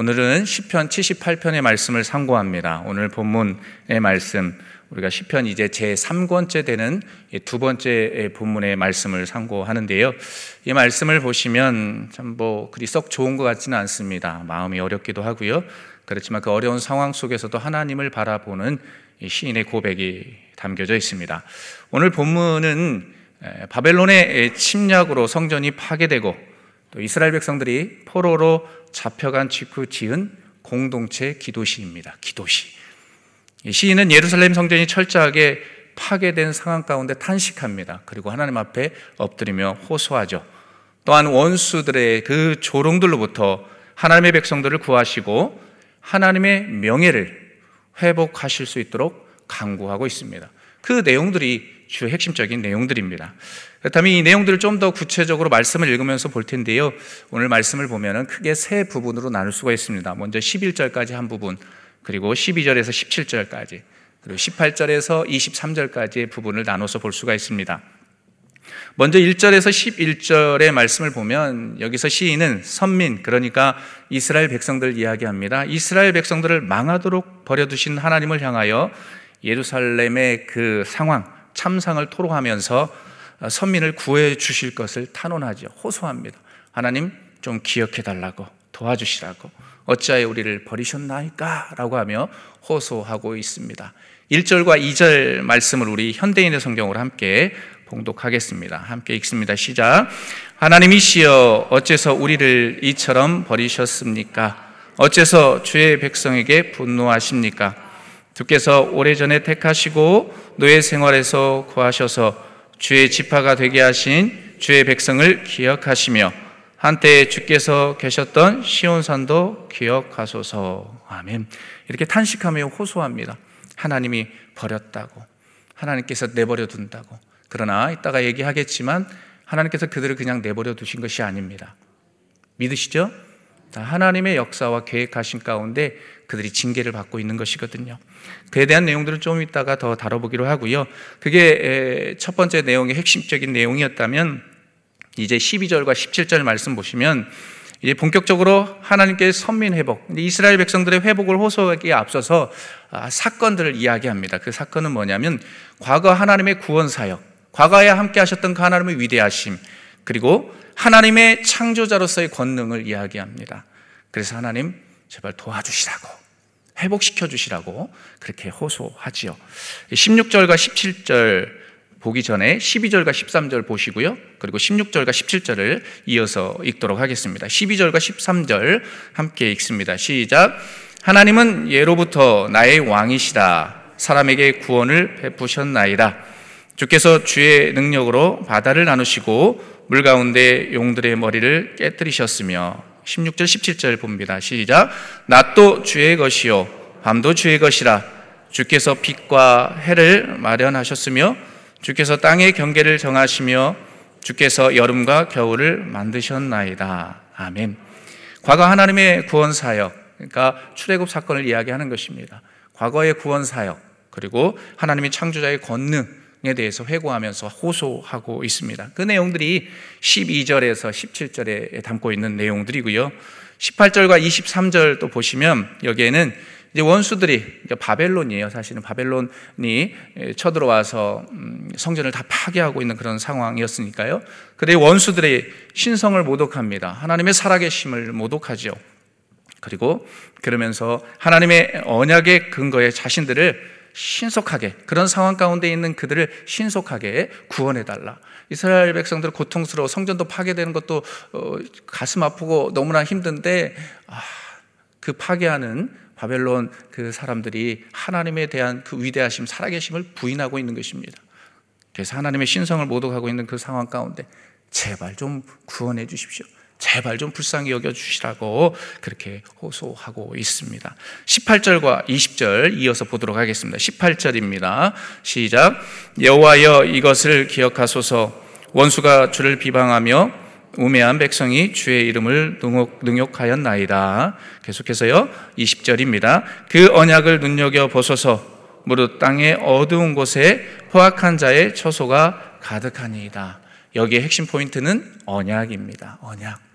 오늘은 시편 78편의 말씀을 상고합니다. 오늘 본문의 말씀 우리가 시편 이제 제 3권째 되는 두 번째 본문의 말씀을 상고하는데요. 이 말씀을 보시면 참 뭐 그리 썩 좋은 것 같지는 않습니다. 마음이 어렵기도 하고요. 그렇지만 그 어려운 상황 속에서도 하나님을 바라보는 시인의 고백이 담겨져 있습니다. 오늘 본문은 바벨론의 침략으로 성전이 파괴되고 또 이스라엘 백성들이 포로로 잡혀간 직후 지은 공동체 기도시입니다. 기도시. 시인은 예루살렘 성전이 철저하게 파괴된 상황 가운데 탄식합니다. 그리고 하나님 앞에 엎드리며 호소하죠. 또한 원수들의 그 조롱들로부터 하나님의 백성들을 구하시고 하나님의 명예를 회복하실 수 있도록 강구하고 있습니다. 그 내용들이 주 핵심적인 내용들입니다. 그렇다면 이 내용들을 좀 더 구체적으로 말씀을 읽으면서 볼 텐데요. 오늘 말씀을 보면은 크게 세 부분으로 나눌 수가 있습니다. 먼저 11절까지 한 부분, 그리고 12절에서 17절까지, 그리고 18절에서 23절까지의 부분을 나눠서 볼 수가 있습니다. 먼저 1절에서 11절의 말씀을 보면 여기서 시인은 선민, 그러니까 이스라엘 백성들 이야기합니다. 이스라엘 백성들을 망하도록 버려두신 하나님을 향하여 예루살렘의 그 상황, 참상을 토로하면서 선민을 구해 주실 것을 탄원하죠. 호소합니다. 하나님 좀 기억해 달라고 도와주시라고 어찌하여 우리를 버리셨나이까? 라고 하며 호소하고 있습니다. 1절과 2절 말씀을 우리 현대인의 성경으로 함께 봉독하겠습니다. 함께 읽습니다. 시작. 하나님이시여 어째서 우리를 이처럼 버리셨습니까? 어째서 주의 백성에게 분노하십니까? 주께서 오래전에 택하시고 노예 생활에서 구하셔서 주의 지파가 되게 하신 주의 백성을 기억하시며 한때 주께서 계셨던 시온산도 기억하소서. 아멘. 이렇게 탄식하며 호소합니다. 하나님이 버렸다고. 하나님께서 내버려 둔다고. 그러나 이따가 얘기하겠지만 하나님께서 그들을 그냥 내버려 두신 것이 아닙니다. 믿으시죠? 하나님의 역사와 계획하신 가운데 그들이 징계를 받고 있는 것이거든요. 그에 대한 내용들은 좀 이따가 더 다뤄보기로 하고요. 그게 첫 번째 내용의 핵심적인 내용이었다면 이제 12절과 17절 말씀 보시면 이제 본격적으로 하나님께 선민 회복, 이스라엘 백성들의 회복을 호소하기에 앞서서 아, 사건들을 이야기합니다. 그 사건은 뭐냐면 과거 하나님의 구원 사역, 과거에 함께 하셨던 그 하나님의 위대하심, 그리고 하나님의 창조자로서의 권능을 이야기합니다. 그래서 하나님 제발 도와주시라고 회복시켜 주시라고 그렇게 호소하지요. 16절과 17절 보기 전에 12절과 13절 보시고요. 그리고 16절과 17절을 이어서 읽도록 하겠습니다. 12절과 13절 함께 읽습니다. 시작. 하나님은 예로부터 나의 왕이시다. 사람에게 구원을 베푸셨나이다. 주께서 주의 능력으로 바다를 나누시고 물 가운데 용들의 머리를 깨뜨리셨으며 16절 17절 봅니다. 시작. 낮도 주의 것이요 밤도 주의 것이라 주께서 빛과 해를 마련하셨으며 주께서 땅의 경계를 정하시며 주께서 여름과 겨울을 만드셨나이다. 아멘. 과거 하나님의 구원 사역, 그러니까 출애굽 사건을 이야기하는 것입니다. 과거의 구원 사역, 그리고 하나님의 창조자의 권능, 에 대해서 회고하면서 호소하고 있습니다. 그 내용들이 12절에서 17절에 담고 있는 내용들이고요. 18절과 23절 또 보시면 여기에는 이제 원수들이 그러니까 바벨론이에요. 사실은 바벨론이 쳐들어와서 음, 성전을 다 파괴하고 있는 그런 상황이었으니까요. 그때 원수들의 신성을 모독합니다. 하나님의 살아계심을 모독하죠. 그리고 그러면서 하나님의 언약의 근거에 자신들을 신속하게 그런 상황 가운데 있는 그들을 신속하게 구원해 달라. 이스라엘 백성들 고통스러워 성전도 파괴되는 것도 어, 가슴 아프고 너무나 힘든데 아, 그 파괴하는 바벨론 그 사람들이 하나님에 대한 그 위대하심, 살아계심을 부인하고 있는 것입니다. 그래서 하나님의 신성을 모독하고 있는 그 상황 가운데 제발 좀 구원해 주십시오. 제발 좀 불쌍히 여겨 주시라고 그렇게 호소하고 있습니다. 18절과 20절 이어서 보도록 하겠습니다. 18절입니다. 시작. 여호와여 이것을 기억하소서 원수가 주를 비방하며 우매한 백성이 주의 이름을 능욕, 하였나이다 계속해서요. 20절입니다. 그 언약을 눈여겨 보소서 무릇 땅의 어두운 곳에 포악한 자의 처소가 가득하니이다. 여기에 핵심 포인트는 언약입니다. 언약.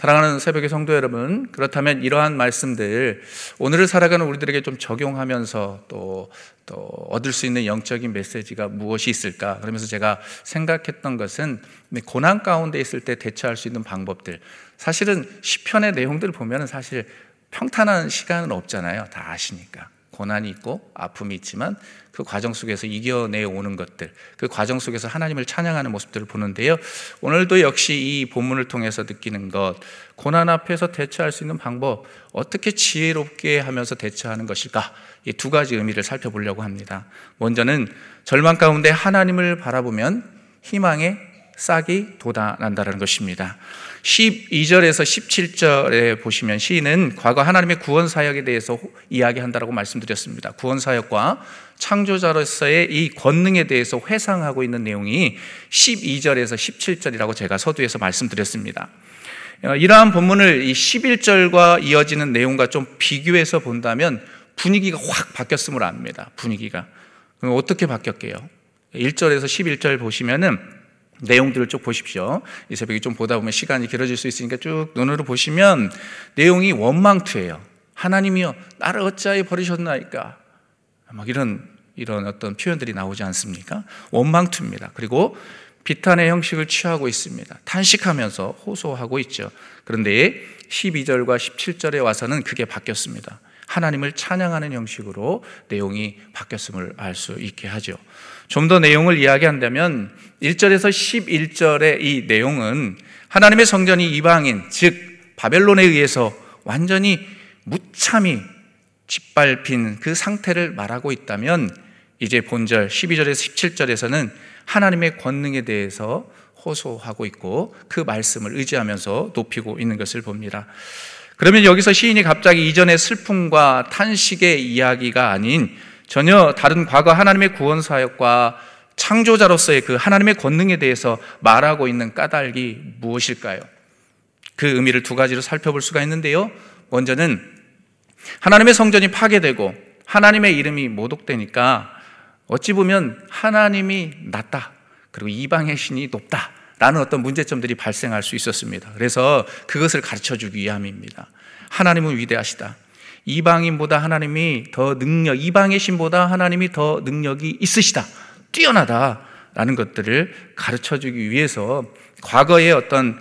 사랑하는 새벽의 성도 여러분, 그렇다면 이러한 말씀들 오늘을 살아가는 우리들에게 좀 적용하면서 또, 또 얻을 수 있는 영적인 메시지가 무엇이 있을까? 그러면서 제가 생각했던 것은 고난 가운데 있을 때 대처할 수 있는 방법들. 사실은 시편의 내용들을 보면 사실 평탄한 시간은 없잖아요. 다 아시니까. 고난이 있고 아픔이 있지만 그 과정 속에서 이겨내 오는 것들, 그 과정 속에서 하나님을 찬양하는 모습들을 보는데요. 오늘도 역시 이 본문을 통해서 느끼는 것, 고난 앞에서 대처할 수 있는 방법, 어떻게 지혜롭게 하면서 대처하는 것일까? 이 두 가지 의미를 살펴보려고 합니다. 먼저는 절망 가운데 하나님을 바라보면 희망의 싹이 돋아난다는 것입니다. 12절에서 17절에 보시면 시인은 과거 하나님의 구원 사역에 대해서 이야기한다라고 말씀드렸습니다. 구원 사역과 창조자로서의 이 권능에 대해서 회상하고 있는 내용이 12절에서 17절이라고 제가 서두에서 말씀드렸습니다. 어, 이러한 본문을 이 11절과 이어지는 내용과 좀 비교해서 본다면 분위기가 확 바뀌었음을 압니다. 분위기가. 어떻게 바뀌었게요? 1절에서 11절 보시면은 내용들을 쭉 보십시오. 이 새벽에 좀 보다 보면 시간이 길어질 수 있으니까 쭉 눈으로 보시면 내용이 원망투예요. 하나님이여 나를 어찌하여 버리셨나이까? 막 이런 이런 어떤 표현들이 나오지 않습니까? 원망투입니다. 그리고 비탄의 형식을 취하고 있습니다. 탄식하면서 호소하고 있죠. 그런데 12절과 17절에 와서는 그게 바뀌었습니다. 하나님을 찬양하는 형식으로 내용이 바뀌었음을 알 수 있게 하죠. 좀 더 내용을 이야기한다면 1절에서 11절의 이 내용은 하나님의 성전이 이방인, 즉 바벨론에 의해서 완전히 무참히 짓밟힌 그 상태를 말하고 있다면 이제 본절 12절에서 17절에서는 하나님의 권능에 대해서 호소하고 있고 그 말씀을 의지하면서 높이고 있는 것을 봅니다. 그러면 여기서 시인이 갑자기 이전의 슬픔과 탄식의 이야기가 아닌 전혀 다른 과거 하나님의 구원 사역과 창조자로서의 그 하나님의 권능에 대해서 말하고 있는 까닭이 무엇일까요? 그 의미를 두 가지로 살펴볼 수가 있는데요. 먼저는 하나님의 성전이 파괴되고 하나님의 이름이 모독되니까 어찌 보면 하나님이 낮다. 그리고 이방의 신이 높다. 라는 어떤 문제점들이 발생할 수 있었습니다. 그래서 그것을 가르쳐 주기 위함입니다. 하나님은 위대하시다. 이방인보다 하나님이 더 능력, 이방의 신보다 하나님이 더 능력이 있으시다. 뛰어나다. 라는 것들을 가르쳐 주기 위해서 과거의 어떤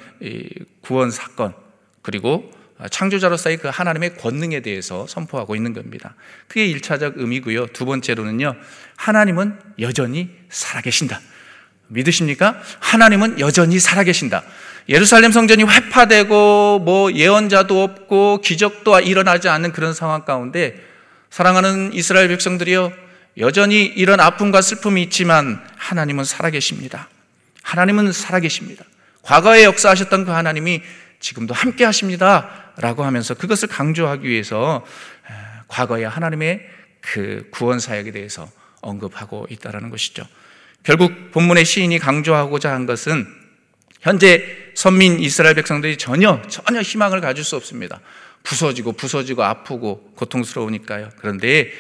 구원 사건, 그리고 창조자로서의 그 하나님의 권능에 대해서 선포하고 있는 겁니다. 그게 1차적 의미고요. 두 번째로는요. 하나님은 여전히 살아계신다. 믿으십니까? 하나님은 여전히 살아계신다. 예루살렘 성전이 회파되고 뭐 예언자도 없고 기적도 일어나지 않는 그런 상황 가운데 사랑하는 이스라엘 백성들이요 여전히 이런 아픔과 슬픔이 있지만 하나님은 살아계십니다. 하나님은 살아계십니다. 과거에 역사하셨던 그 하나님이 지금도 함께 하십니다. 라고 하면서 그것을 강조하기 위해서 과거의 하나님의 그 구원 사역에 대해서 언급하고 있다는 것이죠. 결국 본문의 시인이 강조하고자 한 것은 현재 선민 이스라엘 백성들이 전혀 전혀 희망을 가질 수 없습니다. 부서지고 부서지고 아프고 고통스러우니까요. 그런데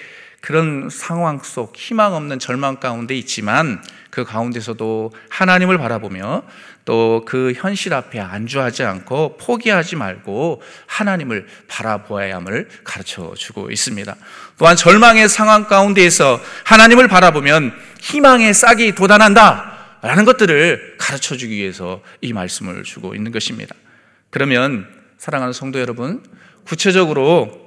그런 상황 속 희망 없는 절망 가운데 있지만 그 가운데서도 하나님을 바라보며 또 그 현실 앞에 안주하지 않고 포기하지 말고 하나님을 바라보아야 함을 가르쳐 주고 있습니다. 또한 절망의 상황 가운데에서 하나님을 바라보면 희망의 싹이 돋아난다. 라는 것들을 가르쳐 주기 위해서 이 말씀을 주고 있는 것입니다. 그러면 사랑하는 성도 여러분, 구체적으로 음,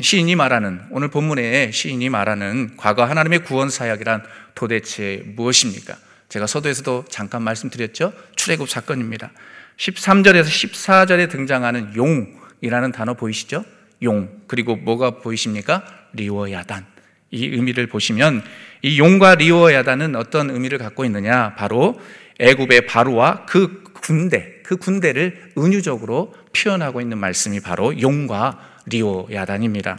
시인이 말하는 오늘 본문에 시인이 말하는 과거 하나님의 구원 사역이란 도대체 무엇입니까? 제가 서도에서도 잠깐 말씀드렸죠. 출애굽 사건입니다. 13절에서 14절에 등장하는 용이라는 단어 보이시죠? 용. 그리고 뭐가 보이십니까? 리워야단. 이 의미를 보시면 이 용과 리워야단은 어떤 의미를 갖고 있느냐? 바로 애굽의 바로와 그 군대, 그 군대를 은유적으로 표현하고 있는 말씀이 바로 용과 리오 야단입니다.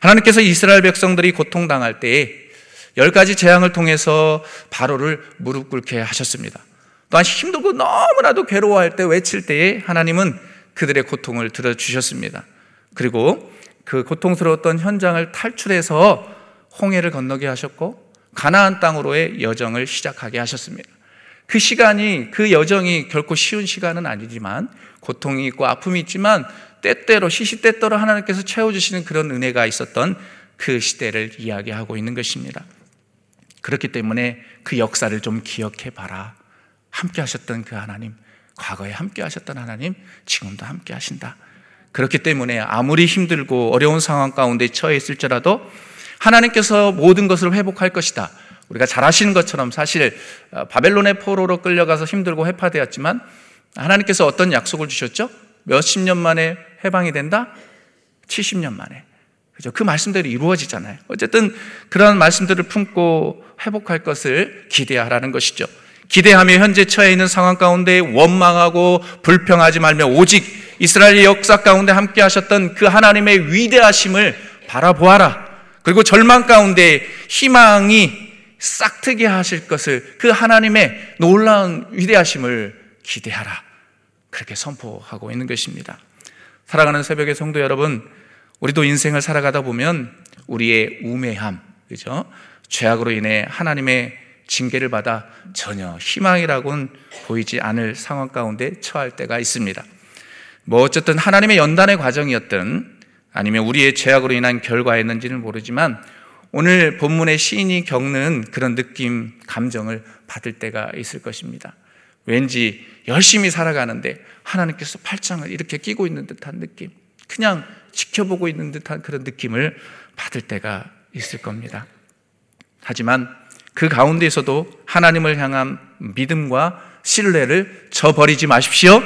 하나님께서 이스라엘 백성들이 고통당할 때에 열 가지 재앙을 통해서 바로를 무릎 꿇게 하셨습니다. 또한 힘들고 너무나도 괴로워할 때 외칠 때에 하나님은 그들의 고통을 들어주셨습니다. 그리고 그 고통스러웠던 현장을 탈출해서 홍해를 건너게 하셨고 가나안 땅으로의 여정을 시작하게 하셨습니다. 그 시간이, 그 여정이 결코 쉬운 시간은 아니지만, 고통이 있고 아픔이 있지만, 때때로, 시시때때로 하나님께서 채워주시는 그런 은혜가 있었던 그 시대를 이야기하고 있는 것입니다. 그렇기 때문에 그 역사를 좀 기억해 봐라. 함께 하셨던 그 하나님, 과거에 함께 하셨던 하나님, 지금도 함께 하신다. 그렇기 때문에 아무리 힘들고 어려운 상황 가운데 처해 있을지라도 하나님께서 모든 것을 회복할 것이다. 우리가 잘 아시는 것처럼 사실 어, 바벨론의 포로로 끌려가서 힘들고 회파되었지만 하나님께서 어떤 약속을 주셨죠? 몇십 년 만에 해방이 된다? 70년 만에. 그죠? 그 말씀대로 이루어지잖아요. 어쨌든 그런 말씀들을 품고 회복할 것을 기대하라는 것이죠. 기대하며 현재 처해 있는 상황 가운데 원망하고 불평하지 말며 오직 이스라엘의 역사 가운데 함께 하셨던 그 하나님의 위대하심을 바라보아라. 그리고 절망 가운데 희망이 싹트게 하실 것을 그 하나님의 놀라운 위대하심을 기대하라. 그렇게 선포하고 있는 것입니다. 사랑하는 새벽의 성도 여러분, 우리도 인생을 살아가다 보면 우리의 우매함, 그죠? 죄악으로 인해 하나님의 징계를 받아 전혀 희망이라고는 보이지 않을 상황 가운데 처할 때가 있습니다. 뭐 어쨌든 하나님의 연단의 과정이었든 아니면 우리의 죄악으로 인한 결과였는지는 모르지만 오늘 본문의 시인이 겪는 그런 느낌, 감정을 받을 때가 있을 것입니다. 왠지 열심히 살아가는데 하나님께서 팔짱을 이렇게 끼고 있는 듯한 느낌, 그냥 지켜보고 있는 듯한 그런 느낌을 받을 때가 있을 겁니다. 하지만 그 가운데에서도 하나님을 향한 믿음과 신뢰를 저버리지 마십시오.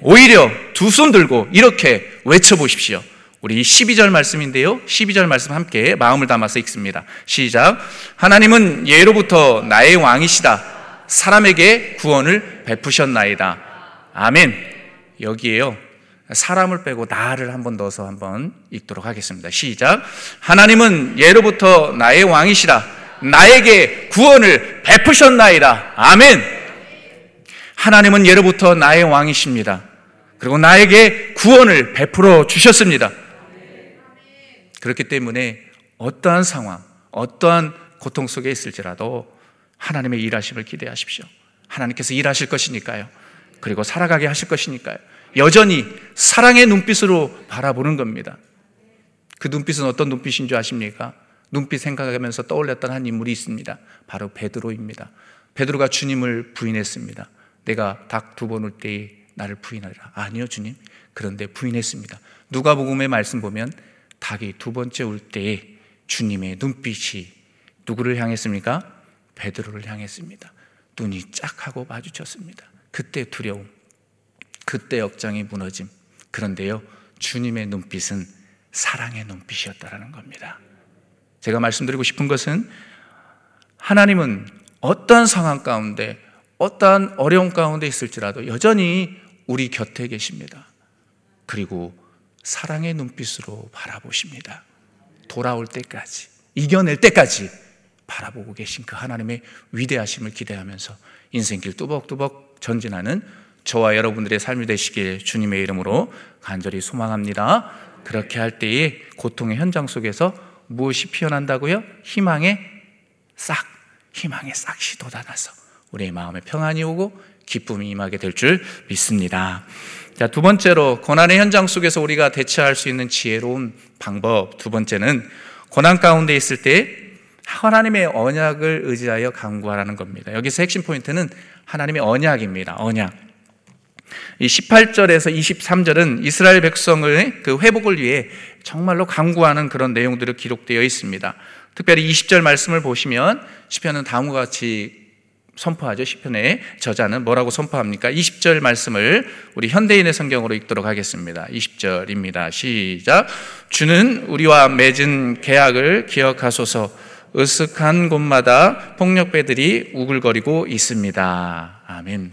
오히려 두 손 들고 이렇게 외쳐보십시오. 우리 12절 말씀인데요. 12절 말씀 함께 마음을 담아서 읽습니다. 시작. 하나님은 예로부터 나의 왕이시다. 사람에게 구원을 베푸셨나이다. 아멘. 여기에요. 사람을 빼고 나를 한번 넣어서 한번 읽도록 하겠습니다. 시작. 하나님은 예로부터 나의 왕이시라. 나에게 구원을 베푸셨나이다. 아멘. 하나님은 예로부터 나의 왕이십니다. 그리고 나에게 구원을 베풀어 주셨습니다. 그렇기 때문에 어떠한 상황, 어떠한 고통 속에 있을지라도 하나님의 일하심을 기대하십시오. 하나님께서 일하실 것이니까요. 그리고 살아가게 하실 것이니까요. 여전히 사랑의 눈빛으로 바라보는 겁니다. 그 눈빛은 어떤 눈빛인 줄 아십니까? 눈빛 생각하면서 떠올렸던 한 인물이 있습니다. 바로 베드로입니다. 베드로가 주님을 부인했습니다. 내가 닭 두번울 때에 나를 부인하리라. 아니요, 주님. 그런데 부인했습니다. 누가복음의 말씀 보면 닭이 두 번째 울 때에 주님의 눈빛이 누구를 향했습니까? 베드로를 향했습니다. 눈이 짝 하고 마주쳤습니다. 그때 두려움, 그때 억장이 무너짐. 그런데요, 주님의 눈빛은 사랑의 눈빛이었다라는 겁니다. 제가 말씀드리고 싶은 것은 하나님은 어떠한 상황 가운데, 어떠한 어려움 가운데 있을지라도 여전히 우리 곁에 계십니다. 그리고 사랑의 눈빛으로 바라보십니다. 돌아올 때까지, 이겨낼 때까지 바라보고 계신 그 하나님의 위대하심을 기대하면서 인생길 뚜벅뚜벅 전진하는 저와 여러분들의 삶이 되시길 주님의 이름으로 간절히 소망합니다. 그렇게 할 때에 고통의 현장 속에서 무엇이 피어난다고요? 희망의 싹, 희망의 싹이 돋아나서 우리의 마음에 평안이 오고 기쁨이 임하게 될 줄 믿습니다. 자, 두 번째로 고난의 현장 속에서 우리가 대처할 수 있는 지혜로운 방법 두 번째는 고난 가운데 있을 때 하나님의 언약을 의지하여 강구하라는 겁니다. 여기서 핵심 포인트는 하나님의 언약입니다. 언약. 이 18절에서 23절은 이스라엘 백성의 그 회복을 위해 정말로 강구하는 그런 내용들이 기록되어 있습니다. 특별히 20절 말씀을 보시면 시편은 다음과 같이 선포하죠. 시편의 저자는 뭐라고 선포합니까? 20절 말씀을 우리 현대인의 성경으로 읽도록 하겠습니다. 20절입니다. 시작. 주는 우리와 맺은 계약을 기억하소서 으슥한 곳마다 폭력배들이 우글거리고 있습니다. 아멘.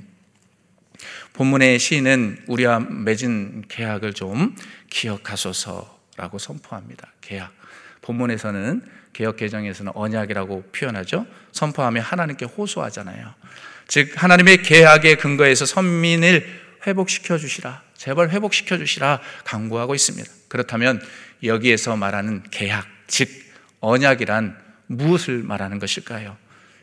본문의 시인은 우리와 맺은 계약을 좀 기억하소서라고 선포합니다. 계약. 본문에서는 개혁 개정에서는 언약이라고 표현하죠. 선포하며 하나님께 호소하잖아요. 즉 하나님의 계약의 근거에서 선민을 회복시켜 주시라. 제발 회복시켜 주시라 강구하고 있습니다. 그렇다면 여기에서 말하는 계약, 즉 언약이란 무엇을 말하는 것일까요?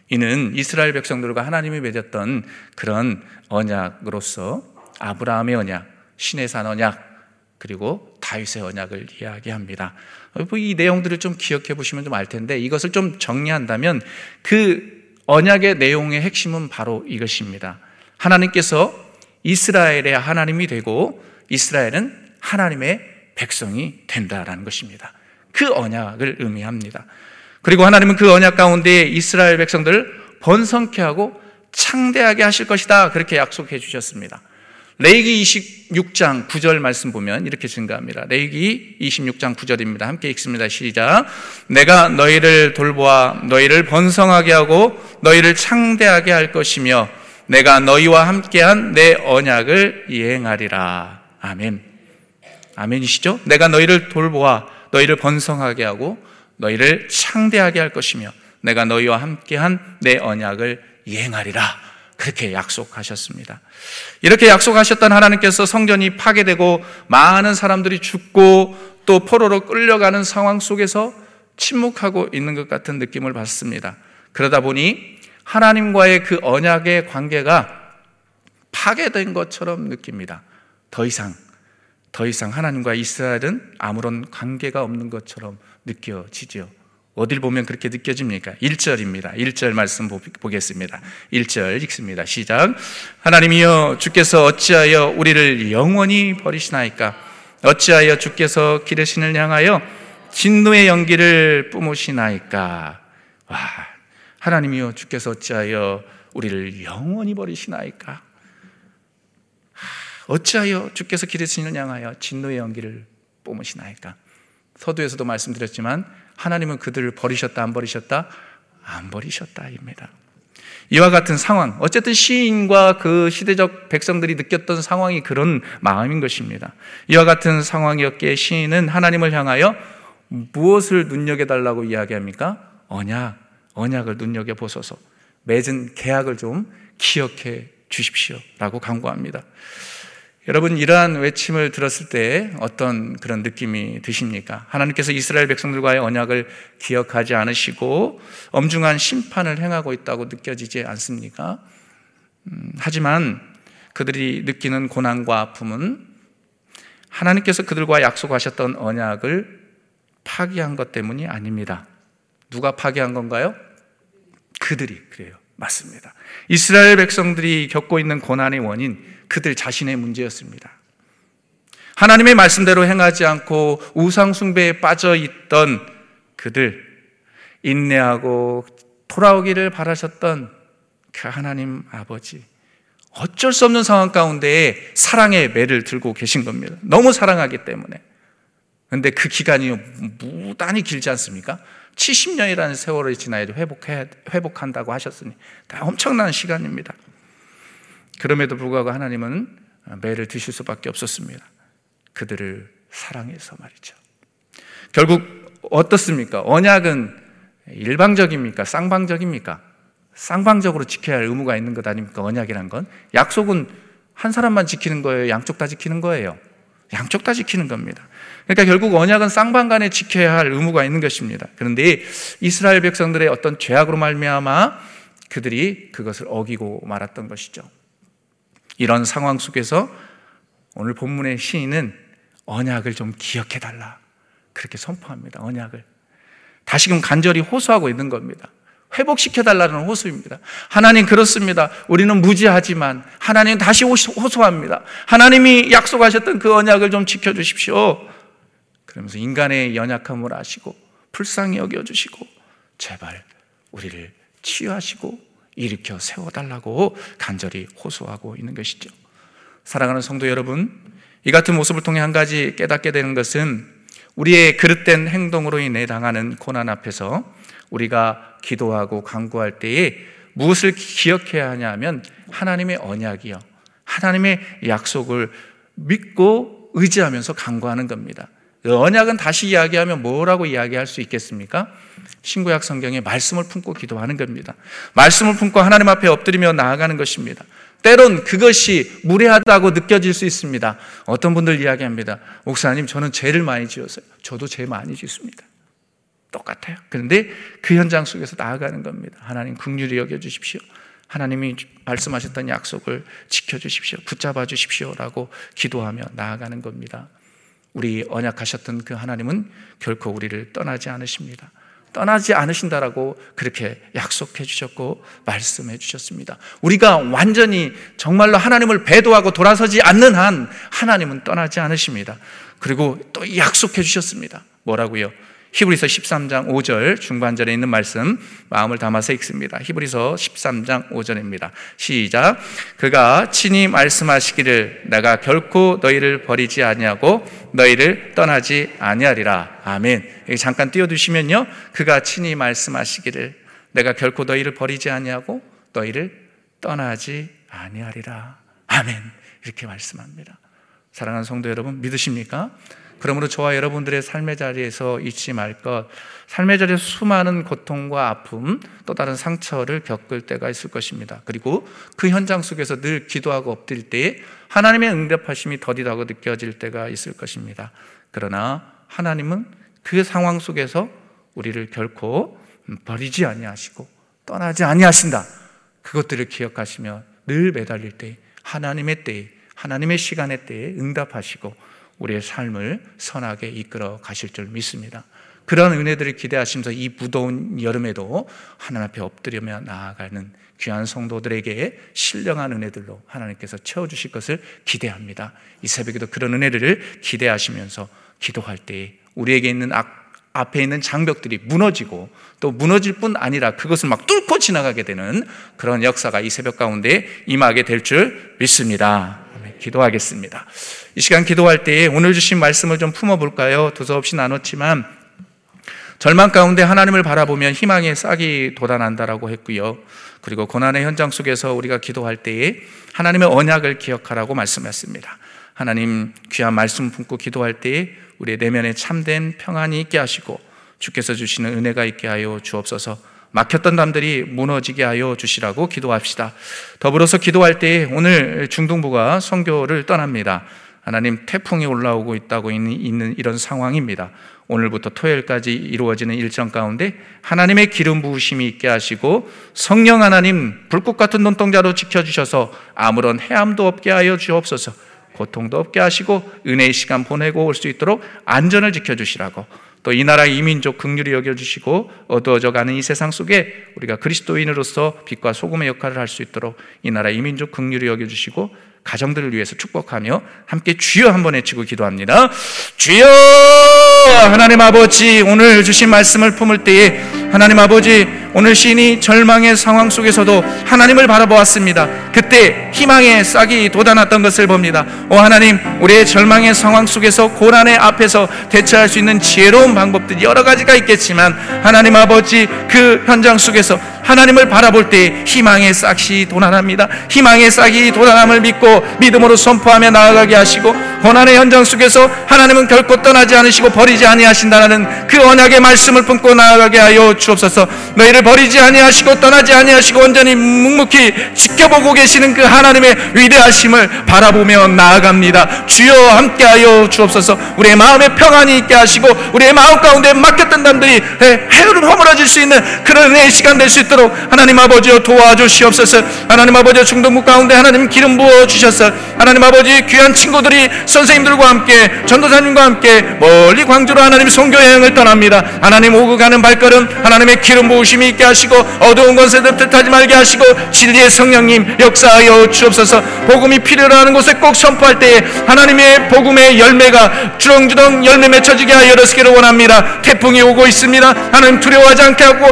이는 이스라엘 백성들과 하나님이 맺었던 그런 언약으로서 아브라함의 언약, 신의 산 언약, 그리고 다윗의 언약을 이야기합니다. 이 내용들을 좀 기억해 보시면 좀 알 텐데 이것을 좀 정리한다면 그 언약의 내용의 핵심은 바로 이것입니다. 하나님께서 이스라엘의 하나님이 되고 이스라엘은 하나님의 백성이 된다라는 것입니다. 그 언약을 의미합니다. 그리고 하나님은 그 언약 가운데 이스라엘 백성들을 번성케 하고 창대하게 하실 것이다. 그렇게 약속해 주셨습니다. 레이기 26장 9절 말씀 보면 이렇게 증가합니다. 레이기 26장 9절입니다. 함께 읽습니다. 시작. 내가 너희를 돌보아 너희를 번성하게 하고 너희를 창대하게 할 것이며 내가 너희와 함께한 내 언약을 이행하리라. 아멘. 아멘이시죠? 내가 너희를 돌보아 너희를 번성하게 하고 너희를 창대하게 할 것이며 내가 너희와 함께한 내 언약을 이행하리라. 그렇게 약속하셨습니다. 이렇게 약속하셨던 하나님께서 성전이 파괴되고 많은 사람들이 죽고 또 포로로 끌려가는 상황 속에서 침묵하고 있는 것 같은 느낌을 받습니다. 그러다 보니 하나님과의 그 언약의 관계가 파괴된 것처럼 느낍니다. 더 이상, 더 이상 하나님과 이스라엘은 아무런 관계가 없는 것처럼 느껴지죠. 어딜 보면 그렇게 느껴집니까? 1절입니다. 1절 말씀 보겠습니다. 1절 읽습니다. 시작. 하나님이여 주께서 어찌하여 우리를 영원히 버리시나이까? 어찌하여 주께서 기르신을 향하여 진노의 연기를 뿜으시나이까? 와, 하나님이여 주께서 어찌하여 우리를 영원히 버리시나이까? 어찌하여 주께서 기르신을 향하여 진노의 연기를 뿜으시나이까? 서두에서도 말씀드렸지만 하나님은 그들을 버리셨다 안 버리셨다? 안 버리셨다입니다. 이와 같은 상황, 어쨌든 시인과 그 시대적 백성들이 느꼈던 상황이 그런 마음인 것입니다. 이와 같은 상황이었기에 시인은 하나님을 향하여 무엇을 눈여겨달라고 이야기합니까? 언약, 언약을 눈여겨보소서. 맺은 계약을 좀 기억해 주십시오. 라고 강구합니다. 여러분 이러한 외침을 들었을 때 어떤 그런 느낌이 드십니까? 하나님께서 이스라엘 백성들과의 언약을 기억하지 않으시고 엄중한 심판을 행하고 있다고 느껴지지 않습니까? 음, 하지만 그들이 느끼는 고난과 아픔은 하나님께서 그들과 약속하셨던 언약을 파기한 것 때문이 아닙니다. 누가 파기한 건가요? 그들이 그래요. 맞습니다. 이스라엘 백성들이 겪고 있는 고난의 원인, 그들 자신의 문제였습니다. 하나님의 말씀대로 행하지 않고 우상숭배에 빠져 있던 그들, 인내하고 돌아오기를 바라셨던 그 하나님 아버지, 어쩔 수 없는 상황 가운데 사랑의 매를 들고 계신 겁니다. 너무 사랑하기 때문에. 근데 그 기간이 무단히 길지 않습니까? 70년이라는 세월이 지나야 회복해, 회복한다고 하셨으니 엄청난 시간입니다. 그럼에도 불구하고 하나님은 매를 드실 수밖에 없었습니다. 그들을 사랑해서 말이죠. 결국 어떻습니까? 언약은 일방적입니까? 쌍방적입니까? 쌍방적으로 지켜야 할 의무가 있는 것 아닙니까? 언약이란 건 약속은 한 사람만 지키는 거예요. 양쪽 다 지키는 거예요. 양쪽 다 지키는 겁니다. 그러니까 결국 언약은 쌍방간에 지켜야 할 의무가 있는 것입니다. 그런데 이스라엘 백성들의 어떤 죄악으로 말미암아 그들이 그것을 어기고 말았던 것이죠. 이런 상황 속에서 오늘 본문의 시인은 언약을 좀 기억해 달라. 그렇게 선포합니다. 언약을. 다시금 간절히 호소하고 있는 겁니다. 회복시켜 달라는 호소입니다. 하나님 그렇습니다. 우리는 무지하지만 하나님 다시 호소합니다. 하나님이 약속하셨던 그 언약을 좀 지켜 주십시오. 그러면서 인간의 연약함을 아시고 불쌍히 여겨 주시고 제발 우리를 치유하시고 일으켜 세워달라고 간절히 호소하고 있는 것이죠. 사랑하는 성도 여러분, 이 같은 모습을 통해 한 가지 깨닫게 되는 것은 우리의 그릇된 행동으로 인해 당하는 고난 앞에서 우리가 기도하고 간구할 때에 무엇을 기억해야 하냐면 하나님의 언약이요. 하나님의 약속을 믿고 의지하면서 간구하는 겁니다. 언약은 다시 이야기하면 뭐라고 이야기할 수 있겠습니까? 신구약 성경에 말씀을 품고 기도하는 겁니다. 말씀을 품고 하나님 앞에 엎드리며 나아가는 것입니다. 때론 그것이 무례하다고 느껴질 수 있습니다. 어떤 분들 이야기합니다. 목사님, 저는 죄를 많이 지었어요. 저도 죄 많이 짓습니다. 똑같아요. 그런데 그 현장 속에서 나아가는 겁니다. 하나님 국률이 여겨 주십시오. 하나님이 말씀하셨던 약속을 지켜 주십시오. 붙잡아 주십시오라고 기도하며 나아가는 겁니다. 우리 언약하셨던 그 하나님은 결코 우리를 떠나지 않으십니다. 떠나지 않으신다라고 그렇게 약속해 주셨고 말씀해 주셨습니다. 우리가 완전히 정말로 하나님을 배도하고 돌아서지 않는 한 하나님은 떠나지 않으십니다. 그리고 또 약속해 주셨습니다. 뭐라고요? 히브리서 13장 5절 중반절에 있는 말씀 마음을 담아서 읽습니다. 히브리서 13장 5절입니다. 시작. 그가 친히 말씀하시기를 내가 결코 너희를 버리지 아니하고 너희를 떠나지 아니하리라. 아멘. 여기 잠깐 띄워 두시면요. 그가 친히 말씀하시기를 내가 결코 너희를 버리지 아니하고 너희를 떠나지 아니하리라. 아멘. 이렇게 말씀합니다. 사랑하는 성도 여러분 믿으십니까? 그러므로 저와 여러분들의 삶의 자리에서 잊지 말 것, 삶의 자리에서 수많은 고통과 아픔, 또 다른 상처를 겪을 때가 있을 것입니다. 그리고 그 현장 속에서 늘 기도하고 엎드릴 때에 하나님의 응답하심이 더디다고 느껴질 때가 있을 것입니다. 그러나 하나님은 그 상황 속에서 우리를 결코 버리지 아니하시고 떠나지 아니하신다. 그것들을 기억하시며 늘 매달릴 때 하나님의 때에 하나님의 시간의 때에 응답하시고 우리의 삶을 선하게 이끌어 가실 줄 믿습니다. 그런 은혜들을 기대하시면서 이 무더운 여름에도 하나님 앞에 엎드려며 나아가는 귀한 성도들에게 신령한 은혜들로 하나님께서 채워주실 것을 기대합니다. 이 새벽에도 그런 은혜를 기대하시면서 기도할 때 우리에게 있는 악, 앞에 있는 장벽들이 무너지고 또 무너질 뿐 아니라 그것을 막 뚫고 지나가게 되는 그런 역사가 이 새벽 가운데 임하게 될 줄 믿습니다. 기도하겠습니다. 이 시간 기도할 때에 오늘 주신 말씀을 좀 품어볼까요? 두서없이 나눴지만 절망 가운데 하나님을 바라보면 희망의 싹이 돋아난다라고 했고요. 그리고 고난의 현장 속에서 우리가 기도할 때에 하나님의 언약을 기억하라고 말씀했습니다. 하나님 귀한 말씀 품고 기도할 때에 우리의 내면에 참된 평안이 있게 하시고 주께서 주시는 은혜가 있게 하여 주옵소서. 막혔던 담들이 무너지게 하여 주시라고 기도합시다. 더불어서 기도할 때 오늘 중동부가 선교를 떠납니다. 하나님 태풍이 올라오고 있다고 있는 이런 상황입니다. 오늘부터 토요일까지 이루어지는 일정 가운데 하나님의 기름 부으심이 있게 하시고 성령 하나님 불꽃 같은 눈동자로 지켜주셔서 아무런 해함도 없게 하여 주옵소서 고통도 없게 하시고 은혜의 시간 보내고 올 수 있도록 안전을 지켜주시라고 또 이 나라 이민족 극률이 여겨주시고 어두워져 가는 이 세상 속에 우리가 그리스도인으로서 빛과 소금의 역할을 할 수 있도록 이 나라 이민족 극률이 여겨주시고 가정들을 위해서 축복하며 함께 주여 한번 외치고 기도합니다. 주여 하나님 아버지 오늘 주신 말씀을 품을 때에 하나님 아버지 오늘 시인이 절망의 상황 속에서도 하나님을 바라보았습니다. 그때 희망의 싹이 돋아났던 것을 봅니다. 오 하나님, 우리의 절망의 상황 속에서 고난의 앞에서 대처할 수 있는 지혜로운 방법들이 여러 가지가 있겠지만 하나님 아버지 그 현장 속에서 하나님을 바라볼 때 희망의 싹이 돋아납니다. 희망의 싹이 돋아남을 믿고 믿음으로 선포하며 나아가게 하시고 고난의 현장 속에서 하나님은 결코 떠나지 않으시고 버리지 아니하신다는 그 언약의 말씀을 품고 나아가게 하여 주옵소서. 너희를 버리지 아니하시고 떠나지 아니하시고 온전히 묵묵히 지켜보고 계시는 그 하나님의 위대하심을 바라보며 나아갑니다. 주여 함께하여 주옵소서. 우리의 마음에 평안이 있게 하시고 우리의 마음 가운데 막혔던 담들이 해를 허물어질 수 있는 그런 은혜의 시간 될 수 있도록 하나님 아버지여 도와주시옵소서. 하나님 아버지 중동부 가운데 하나님 기름 부어 주셔서 하나님 아버지 귀한 친구들이 선생님들과 함께 전도사님과 함께 멀리 광주로 하나님 선교 여행을 떠납니다. 하나님 오고 가는 발걸음 하나님의 기름 부으심이 있게 하시고 어두운 것에 듭뜻하지 말게 하시고 진리의 성령님 역사하여 주옵소서. 복음이 필요로 하는 곳에 꼭 선포할 때에 하나님의 복음의 열매가 주렁주렁 열매 맺혀지게 하여 여러시기를 원합니다. 태풍이 오고 있습니다. 하나님 두려워하지 않게 하고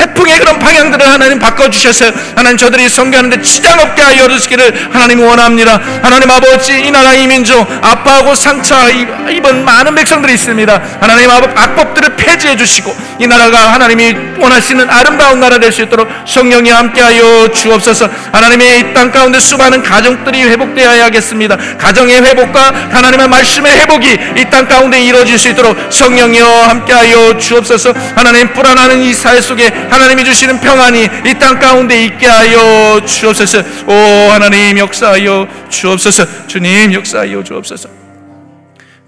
태풍의 그런 방향들을 하나님 바꿔주셔서 하나님 저들이 성교하는데 지장 없게 하여 주시기를 하나님 원합니다. 하나님 아버지 이 나라 이민족 아파하고 상처 입은 많은 백성들이 있습니다. 하나님 악법들을 폐지해 주시고 이 나라가 하나님이 원하시는 아름다운 나라 될 수 있도록 성령이 함께하여 주옵소서. 하나님의 이 땅 가운데 수많은 가정들이 회복되어야 하겠습니다. 가정의 회복과 하나님의 말씀의 회복이 이 땅 가운데 이루어질 수 있도록 성령이여 함께하여 주옵소서. 하나님 불안하는 이 사회 속에 하나님이 주시는 평안이 이 땅 가운데 있게 하여 주옵소서. 오 하나님 역사하여 주옵소서. 주님 역사하여 주옵소서. Job's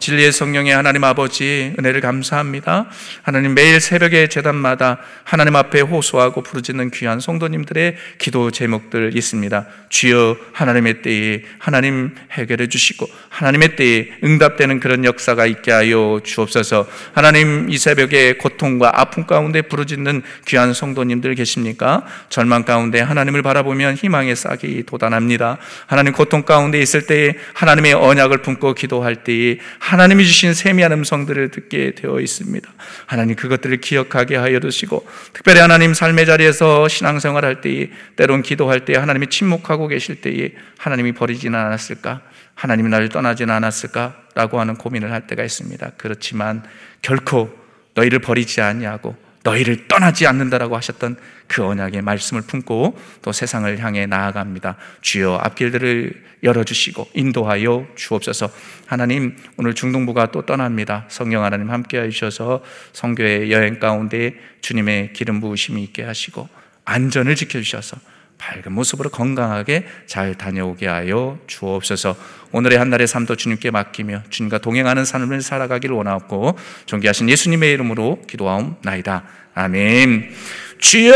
진리의 성령의 하나님 아버지 은혜를 감사합니다. 하나님 매일 새벽에 재단마다 하나님 앞에 호소하고 부르짖는 귀한 성도님들의 기도 제목들 있습니다. 주여 하나님의 때에 하나님 해결해 주시고 하나님의 때에 응답되는 그런 역사가 있게 하여 주옵소서. 하나님 이 새벽에 고통과 아픔 가운데 부르짖는 귀한 성도님들 계십니까? 절망 가운데 하나님을 바라보면 희망의 싹이 돋아납니다. 하나님 고통 가운데 있을 때에 하나님의 언약을 품고 기도할 때에 하나님이 주신 세미한 음성들을 듣게 되어 있습니다. 하나님 그것들을 기억하게 하여 주시고 특별히 하나님 삶의 자리에서 신앙생활 할 때에 때론 기도할 때에 하나님이 침묵하고 계실 때에 하나님이 버리지는 않았을까? 하나님이 나를 떠나지는 않았을까? 라고 하는 고민을 할 때가 있습니다. 그렇지만 결코 너희를 버리지 아니하고 너희를 떠나지 않는다라고 하셨던 그 언약의 말씀을 품고 또 세상을 향해 나아갑니다. 주여 앞길들을 열어주시고 인도하여 주옵소서. 하나님 오늘 중동부가 또 떠납니다. 성령 하나님 함께해 주셔서 성교의 여행 가운데 주님의 기름 부으심이 있게 하시고 안전을 지켜주셔서 밝은 모습으로 건강하게 잘 다녀오게 하여 주옵소서. 오늘의 한날의 삶도 주님께 맡기며 주님과 동행하는 삶을 살아가기를 원하옵고 존귀하신 예수님의 이름으로 기도하옵나이다. 아멘. 주여,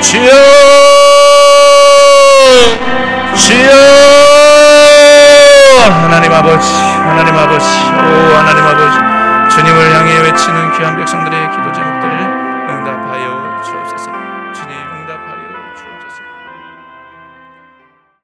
주여, 주여, 하나님 아버지, 하나님 아버지, 오 하나님 아버지, 주님을 향해 외치는 귀한 백성들의 기도 제목들을